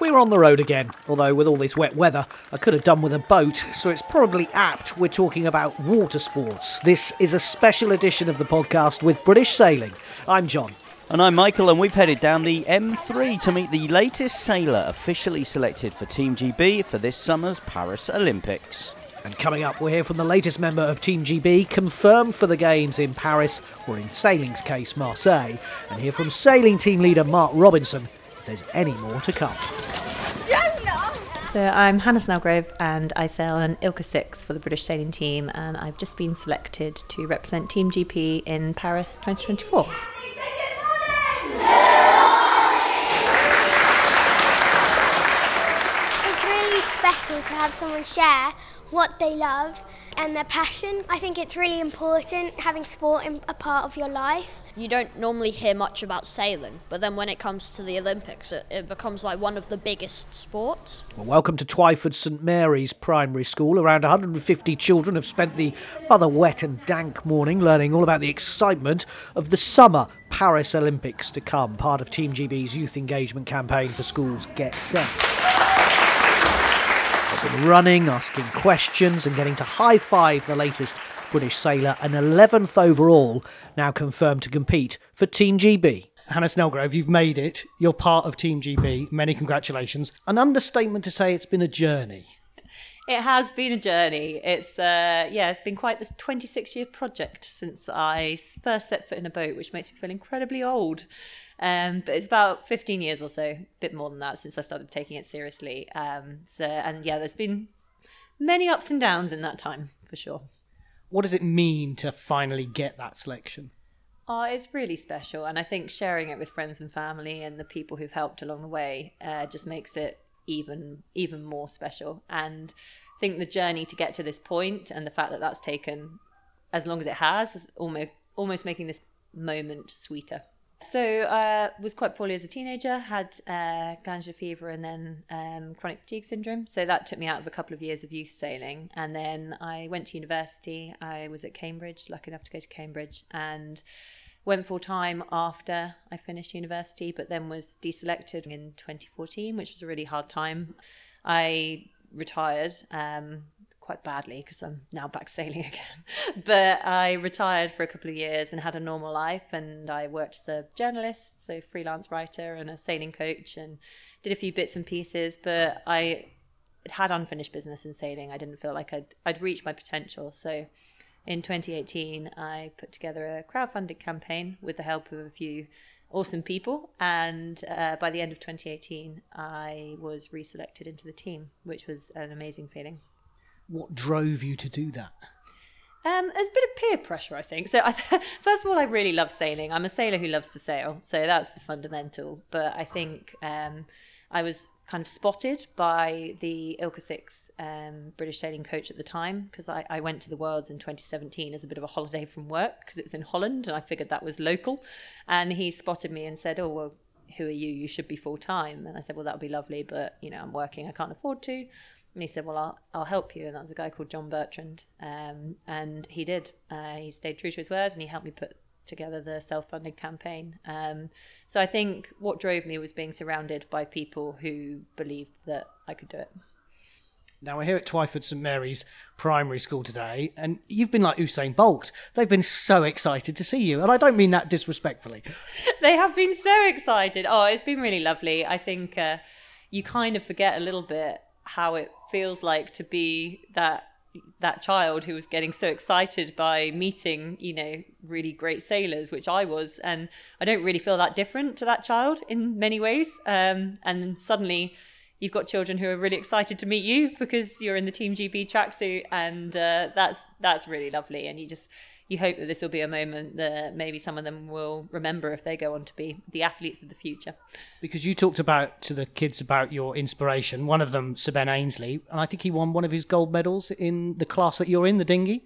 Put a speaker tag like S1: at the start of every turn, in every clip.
S1: We're on the road again, although with all this wet weather, I could have done with a boat, so it's probably apt we're talking about water sports. This is a special edition of the podcast with British Sailing. I'm John.
S2: And I'm Michael, and we've headed down the M3 to meet the latest sailor officially selected for Team GB for this summer's Paris Olympics.
S1: And coming up, we'll hear from the latest member of Team GB, confirmed for the Games in Paris, or in sailing's case, Marseille, and hear from sailing team leader Mark Robinson if there's any more to come.
S3: So I'm Hannah Snellgrove and I sail on ILCA 6 for the British sailing team and I've just been selected to represent Team GB in Paris 2024.
S4: Really to have someone share what they love and their passion. I think it's really important having sport in a part of your life.
S5: You don't normally hear much about sailing, but then when it comes to the Olympics, it, it becomes like one of the biggest sports.
S1: Well, welcome to Twyford St Mary's Primary School. Around 150 children have spent the rather wet and dank morning learning all about the excitement of the summer Paris Olympics to come, part of Team GB's youth engagement campaign for schools Get Set. They've been running, asking questions, and getting to high five the latest British sailor, an 11th overall, now confirmed to compete for Team GB.
S6: Hannah Snellgrove, you've made it. You're part of Team GB. Many congratulations. An understatement to say it's been a journey.
S3: It has been a journey. It's uh, yeah, it's been quite this 26 year project since I first set foot in a boat, which makes me feel incredibly old. Um, but it's about 15 years or so, a bit more than that, since I started taking it seriously. Um, so and yeah, there's been many ups and downs in that time for sure.
S6: What does it mean to finally get that selection?
S3: Oh, it's really special, and I think sharing it with friends and family and the people who've helped along the way uh, just makes it even even more special. And I think the journey to get to this point and the fact that that's taken as long as it has is almost almost making this moment sweeter. So I uh, was quite poorly as a teenager, had uh, glandular fever and then um, chronic fatigue syndrome. So that took me out of a couple of years of youth sailing. And then I went to university. I was at Cambridge, lucky enough to go to Cambridge, and went full time after I finished university, but then was deselected in 2014, which was a really hard time. I retired um, quite badly because I'm now back sailing again. but I retired for a couple of years and had a normal life. And I worked as a journalist, so freelance writer and a sailing coach, and did a few bits and pieces. But I had unfinished business in sailing. I didn't feel like I'd I'd reached my potential. So in 2018, I put together a crowdfunding campaign with the help of a few awesome people. And uh, by the end of 2018, I was reselected into the team, which was an amazing feeling.
S6: What drove you to do that?
S3: Um, there's a bit of peer pressure, I think. So, I first of all, I really love sailing. I'm a sailor who loves to sail, so that's the fundamental. But I think um, I was kind of spotted by the ILCA Six um, British sailing coach at the time because I, I, went to the Worlds in 2017 as a bit of a holiday from work because it was in Holland and I figured that was local. And he spotted me and said, "Oh well, who are you? You should be full time." And I said, "Well, that would be lovely, but you know, I'm working. I can't afford to." And he said, "Well, I'll, I'll help you." And that was a guy called John Bertrand, um, and he did. Uh, he stayed true to his word, and he helped me put together the self-funded campaign. Um, so I think what drove me was being surrounded by people who believed that I could do it.
S6: Now we're here at Twyford St Mary's Primary School today, and you've been like Usain Bolt. They've been so excited to see you, and I don't mean that disrespectfully.
S3: they have been so excited. Oh, it's been really lovely. I think uh, you kind of forget a little bit how it feels like to be that that child who was getting so excited by meeting, you know, really great sailors, which I was, and I don't really feel that different to that child in many ways. Um, and suddenly, you've got children who are really excited to meet you because you're in the Team GB tracksuit, and uh, that's that's really lovely. And you just you hope that this will be a moment that maybe some of them will remember if they go on to be the athletes of the future.
S6: Because you talked about to the kids about your inspiration, one of them, Sir Ben Ainslie, and I think he won one of his gold medals in the class that you're in, the dinghy.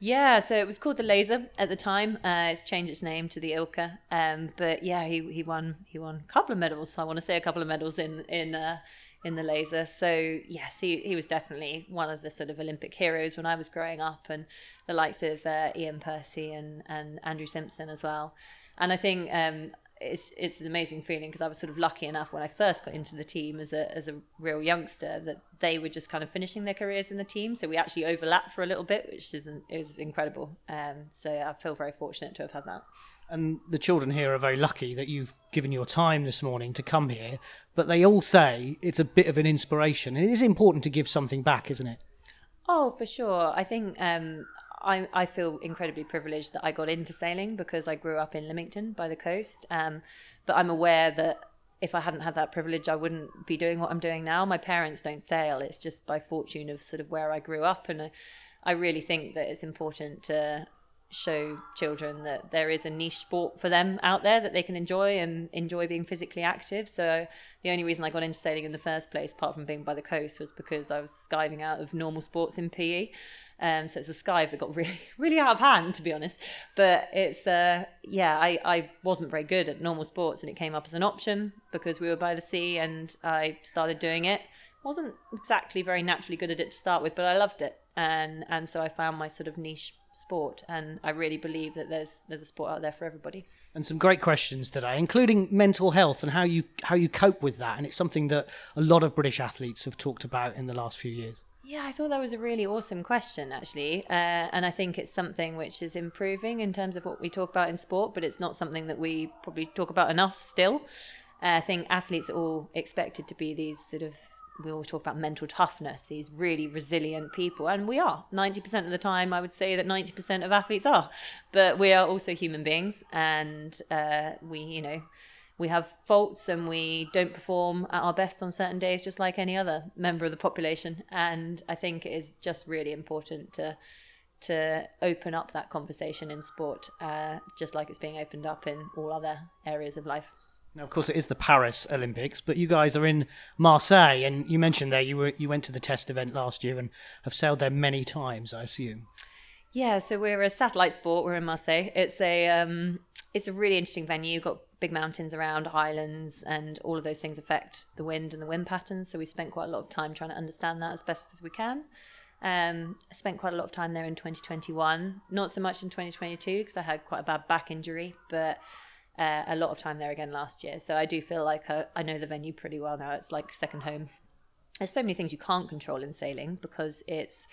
S3: Yeah, so it was called the Laser at the time. Uh, it's changed its name to the ILCA, um, but yeah, he he won he won a couple of medals. I want to say a couple of medals in in uh, in the laser. So yes, he he was definitely one of the sort of Olympic heroes when I was growing up, and the likes of uh, Iain Percy and and Andrew Simpson as well. And I think um, it's it's an amazing feeling because I was sort of lucky enough when I first got into the team as a as a real youngster that they were just kind of finishing their careers in the team. So we actually overlapped for a little bit, which is is incredible. Um, so I feel very fortunate to have had that.
S6: And the children here are very lucky that you've given your time this morning to come here. But they all say it's a bit of an inspiration. It is important to give something back, isn't it?
S3: Oh, for sure. I think um, I, I feel incredibly privileged that I got into sailing because I grew up in Lymington by the coast. Um, but I'm aware that if I hadn't had that privilege, I wouldn't be doing what I'm doing now. My parents don't sail. It's just by fortune of sort of where I grew up. And I, I really think that it's important to show children that there is a niche sport for them out there that they can enjoy and enjoy being physically active. So the only reason I got into sailing in the first place, apart from being by the coast, was because I was skiving out of normal sports in PE. Um, so it's a skive that got really, really out of hand, to be honest. But it's, uh, yeah, I, I wasn't very good at normal sports, and it came up as an option because we were by the sea, and I started doing it. wasn't exactly very naturally good at it to start with, but I loved it, and and so I found my sort of niche sport, and I really believe that there's there's a sport out there for everybody.
S6: And some great questions today, including mental health and how you how you cope with that, and it's something that a lot of British athletes have talked about in the last few years.
S3: Yeah, I thought that was a really awesome question, actually. Uh, and I think it's something which is improving in terms of what we talk about in sport, but it's not something that we probably talk about enough still. Uh, I think athletes are all expected to be these sort of we always talk about mental toughness, these really resilient people, and we are. 90% of the time, I would say that 90% of athletes are. But we are also human beings, and uh, we, you know, we have faults and we don't perform at our best on certain days, just like any other member of the population. And I think it is just really important to to open up that conversation in sport, uh, just like it's being opened up in all other areas of life.
S6: Now, of course, it is the Paris Olympics, but you guys are in Marseille, and you mentioned there you were you went to the test event last year and have sailed there many times, I assume.
S3: Yeah, so we're a satellite sport. We're in Marseille. It's a um, it's a really interesting venue. You've got big mountains around, islands, and all of those things affect the wind and the wind patterns. So we spent quite a lot of time trying to understand that as best as we can. Um, I spent quite a lot of time there in 2021, not so much in 2022 because I had quite a bad back injury, but uh, a lot of time there again last year. So I do feel like I, I know the venue pretty well now. It's like second home. There's so many things you can't control in sailing because it's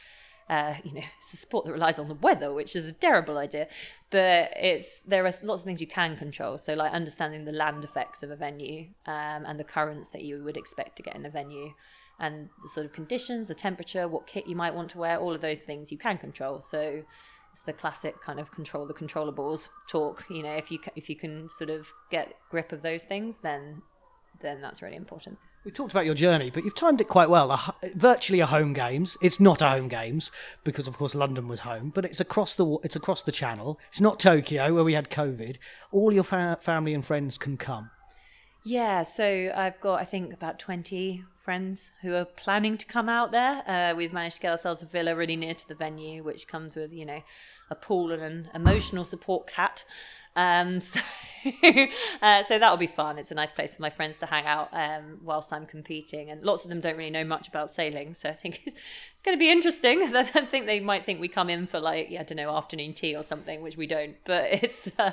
S3: uh, you know, it's a sport that relies on the weather, which is a terrible idea. But it's there are lots of things you can control. So like understanding the land effects of a venue um, and the currents that you would expect to get in a venue, and the sort of conditions, the temperature, what kit you might want to wear, all of those things you can control. So it's the classic kind of control the controllables talk. You know, if you if you can sort of get grip of those things, then then that's really important.
S6: We talked about your journey, but you've timed it quite well. A, virtually a home games. It's not a home games because, of course, London was home, but it's across the it's across the channel. It's not Tokyo where we had COVID. All your fa- family and friends can come.
S3: Yeah, so I've got I think about twenty friends who are planning to come out there. Uh, we've managed to get ourselves a villa really near to the venue, which comes with you know a pool and an emotional support cat. Um, so, uh, so that'll be fun. It's a nice place for my friends to hang out um, whilst I'm competing, and lots of them don't really know much about sailing, so I think it's, it's going to be interesting. I think they might think we come in for like yeah, I don't know afternoon tea or something, which we don't. But it's uh,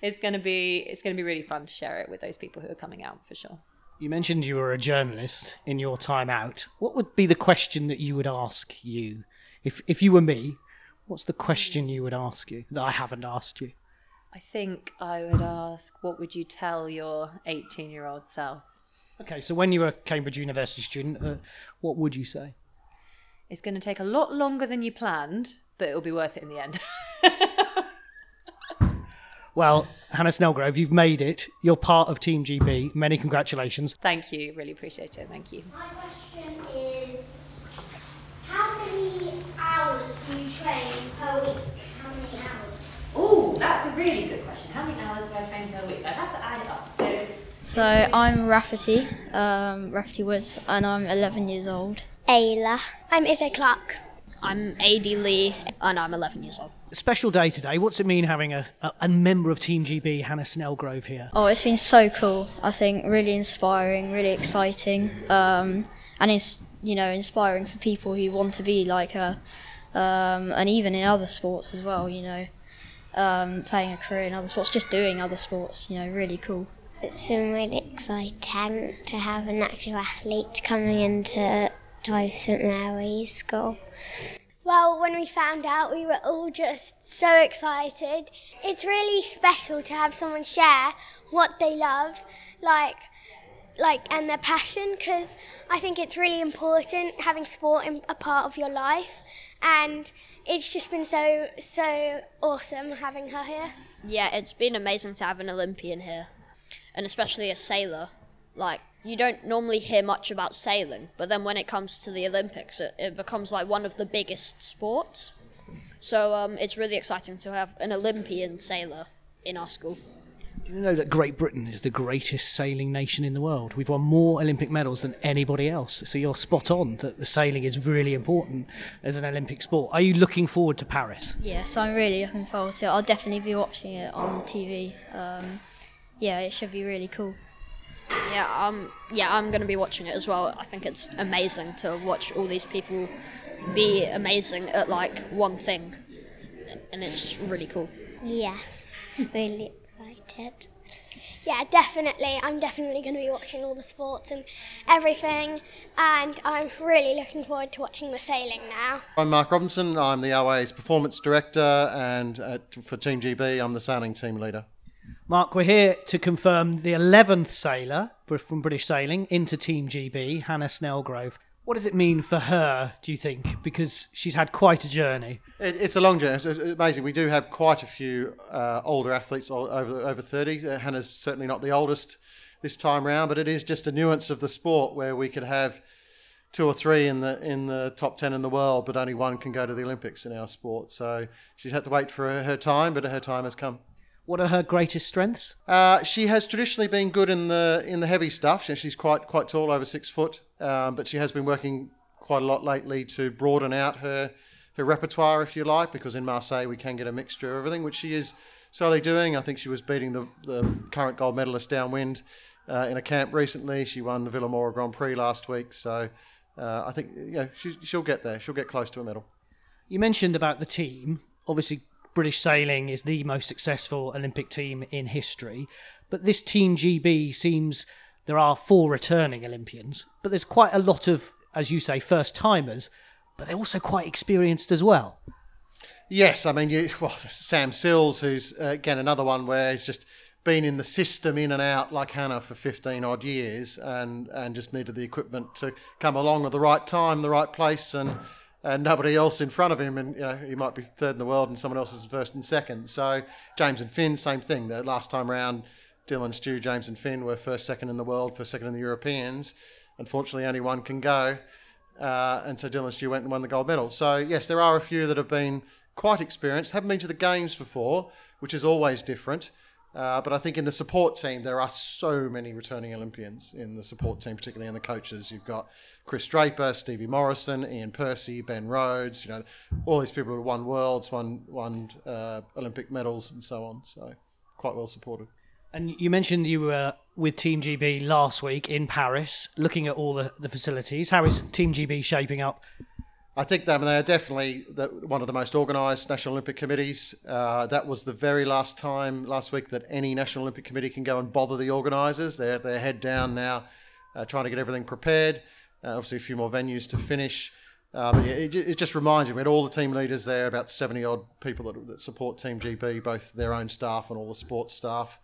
S3: it's going to be it's going to be really fun to share it with those people who are coming out for sure.
S6: You mentioned you were a journalist in your time out. What would be the question that you would ask you if if you were me? What's the question you would ask you that I haven't asked you?
S3: I think I would ask, what would you tell your 18 year old self?
S6: Okay, so when you were a Cambridge University student, uh, what would you say?
S3: It's going to take a lot longer than you planned, but it'll be worth it in the end.
S6: well, Hannah Snellgrove, you've made it. You're part of Team GB. Many congratulations.
S3: Thank you. Really appreciate it. Thank you.
S4: My question is how many hours do you train per week? How many hours?
S3: Oh, that's a really good question. How many hours do I train per week? I'd have to add it up. So,
S7: So I'm Rafferty, um, Rafferty Woods, and I'm 11 years old.
S4: Ayla. I'm Izzy Clark.
S5: I'm AD Lee, and I'm 11 years old.
S6: Special day today. What's it mean having a, a, a member of Team GB, Hannah Snellgrove, here?
S7: Oh, it's been so cool. I think really inspiring, really exciting, um, and it's you know inspiring for people who want to be like her, um, and even in other sports as well. You know, um, playing a career in other sports, just doing other sports. You know, really cool.
S4: It's been really exciting to have an actual athlete coming into Dive St Mary's School. Well, when we found out, we were all just so excited. It's really special to have someone share what they love, like, like, and their passion. Because I think it's really important having sport in a part of your life, and it's just been so so awesome having her here.
S5: Yeah, it's been amazing to have an Olympian here, and especially a sailor. Like, you don't normally hear much about sailing, but then when it comes to the Olympics, it, it becomes like one of the biggest sports. So um, it's really exciting to have an Olympian sailor in our school.
S6: Do you know that Great Britain is the greatest sailing nation in the world? We've won more Olympic medals than anybody else. So you're spot on that the sailing is really important as an Olympic sport. Are you looking forward to Paris?
S7: Yes, I'm really looking forward to it. I'll definitely be watching it on TV. Um, yeah, it should be really cool.
S5: Yeah, um, yeah, I'm going to be watching it as well. I think it's amazing to watch all these people be amazing at like one thing, and it's really cool.
S4: Yes, really excited. Yeah, definitely. I'm definitely going to be watching all the sports and everything, and I'm really looking forward to watching the sailing now.
S8: I'm Mark Robinson. I'm the RYA's performance director, and at, for Team GB, I'm the sailing team leader.
S6: Mark, we're here to confirm the 11th sailor from British Sailing into Team GB, Hannah Snellgrove. What does it mean for her, do you think? Because she's had quite a journey.
S8: It, it's a long journey. It's amazing. We do have quite a few uh, older athletes over over 30. Uh, Hannah's certainly not the oldest this time round, but it is just a nuance of the sport where we could have two or three in the in the top 10 in the world, but only one can go to the Olympics in our sport. So she's had to wait for her, her time, but her time has come.
S6: What are her greatest strengths?
S8: Uh, she has traditionally been good in the in the heavy stuff. She's quite quite tall, over six foot, um, but she has been working quite a lot lately to broaden out her her repertoire, if you like, because in Marseille we can get a mixture of everything, which she is slowly doing. I think she was beating the the current gold medalist downwind uh, in a camp recently. She won the Vilamoura Grand Prix last week, so uh, I think you know she, she'll get there. She'll get close to a medal.
S6: You mentioned about the team. Obviously, British sailing is the most successful Olympic team in history. But this Team GB seems there are four returning Olympians, but there's quite a lot of, as you say, first timers, but they're also quite experienced as well.
S8: Yes, I mean, you, well, Sam Sills, who's uh, again another one where he's just been in the system in and out like Hannah for 15 odd years and, and just needed the equipment to come along at the right time, the right place, and and nobody else in front of him, and you know he might be third in the world, and someone else is first and second. So James and Fynn, same thing. The last time round, Dylan, Stu, James, and Fynn were first, second in the world, first, second in the Europeans. Unfortunately, only one can go, uh, and so Dylan Stu went and won the gold medal. So yes, there are a few that have been quite experienced, haven't been to the games before, which is always different. Uh, but I think in the support team, there are so many returning Olympians in the support team, particularly in the coaches. You've got Chris Draper, Stevie Morrison, Iain Percy, Ben Rhodes. You know, all these people who won worlds, won won uh, Olympic medals, and so on. So quite well supported.
S6: And you mentioned you were with Team GB last week in Paris, looking at all the, the facilities. How is Team GB shaping up?
S8: I think they, they are definitely the, one of the most organised National Olympic Committees. Uh, that was the very last time last week that any National Olympic Committee can go and bother the organisers. They're, they're head down now, uh, trying to get everything prepared. Uh, obviously, a few more venues to finish. Uh, but yeah, it, it, just reminds you, we had all the team leaders there, about 70 odd people that, that support Team GB, both their own staff and all the sports staff.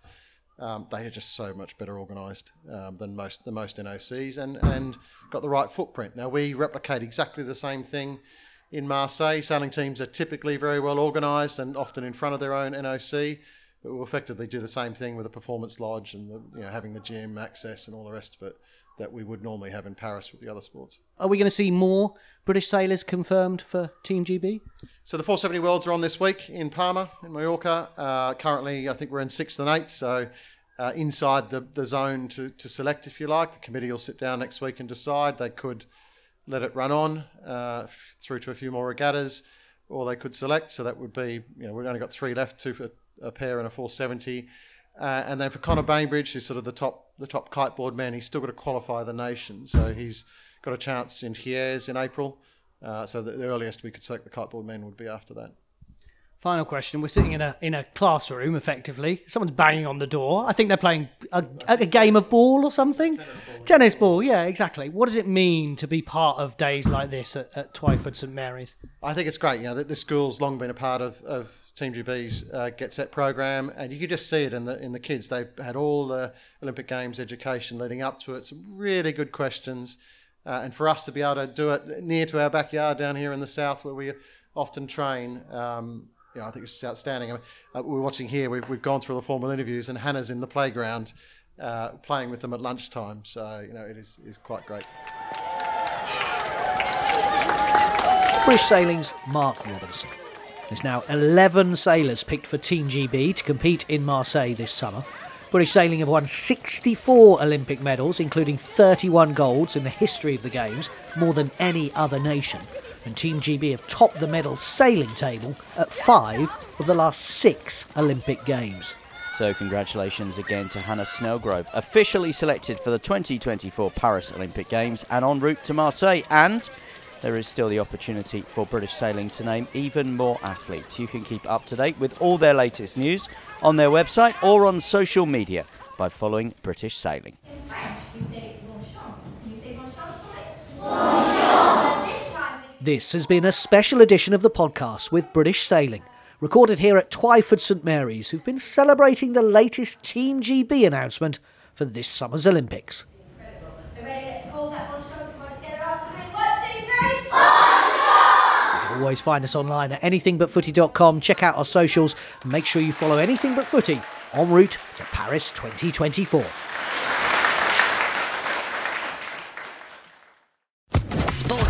S8: Um, they are just so much better organised um, than most the most NOCs and, and got the right footprint. Now we replicate exactly the same thing in Marseille. Sailing teams are typically very well organised and often in front of their own NOC, but we'll effectively do the same thing with a performance lodge and the, you know having the gym access and all the rest of it that we would normally have in Paris with the other sports.
S6: Are we going to see more British sailors confirmed for Team GB?
S8: So the 470 Worlds are on this week in Palma, in Mallorca. Uh, currently, I think we're in sixth and eighth, so uh, inside the, the zone to, to select, if you like. The committee will sit down next week and decide. They could let it run on uh, through to a few more regattas, or they could select. So that would be, you know, we've only got three left, two for a pair and a 470. Uh, and then for Connor Bainbridge, who's sort of the top the top kiteboard man, he's still got to qualify the nation. So he's got a chance in Hyères in April. Uh, so the, the, earliest we could select the kiteboard men would be after that.
S6: Final question. We're sitting in a in a classroom, effectively. Someone's banging on the door. I think they're playing a, a game of ball or something. Tennis ball. Tennis ball. Yeah, exactly. What does it mean to be part of days like this at, at Twyford St Mary's?
S8: I think it's great. You know, the, the school's long been a part of, of Team GB's uh, Get Set program, and you could just see it in the in the kids. They've had all the Olympic Games education leading up to it. Some really good questions, uh, and for us to be able to do it near to our backyard down here in the south, where we often train. Um, know, I think it's just outstanding. I mean, uh, we're watching here. We've, we've gone through the formal interviews, and Hannah's in the playground uh, playing with them at lunchtime. So you know, it is is quite great.
S1: British Sailing's Mark Robinson. There's now 11 sailors picked for Team GB to compete in Marseille this summer. British Sailing have won 64 Olympic medals, including 31 golds in the history of the Games, more than any other nation. And Team GB have topped the medal sailing table at five of the last six Olympic Games.
S2: So, congratulations again to Hannah Snellgrove, officially selected for the 2024 Paris Olympic Games and en route to Marseille. And there is still the opportunity for British Sailing to name even more athletes. You can keep up to date with all their latest news on their website or on social media by following British Sailing.
S1: This has been a special edition of the podcast with British Sailing, recorded here at Twyford St Mary's, who've been celebrating the latest Team GB announcement for this summer's Olympics. always find us online at anythingbutfooty.com. Check out our socials and make sure you follow Anything But Footy en route to Paris 2024.
S9: Sports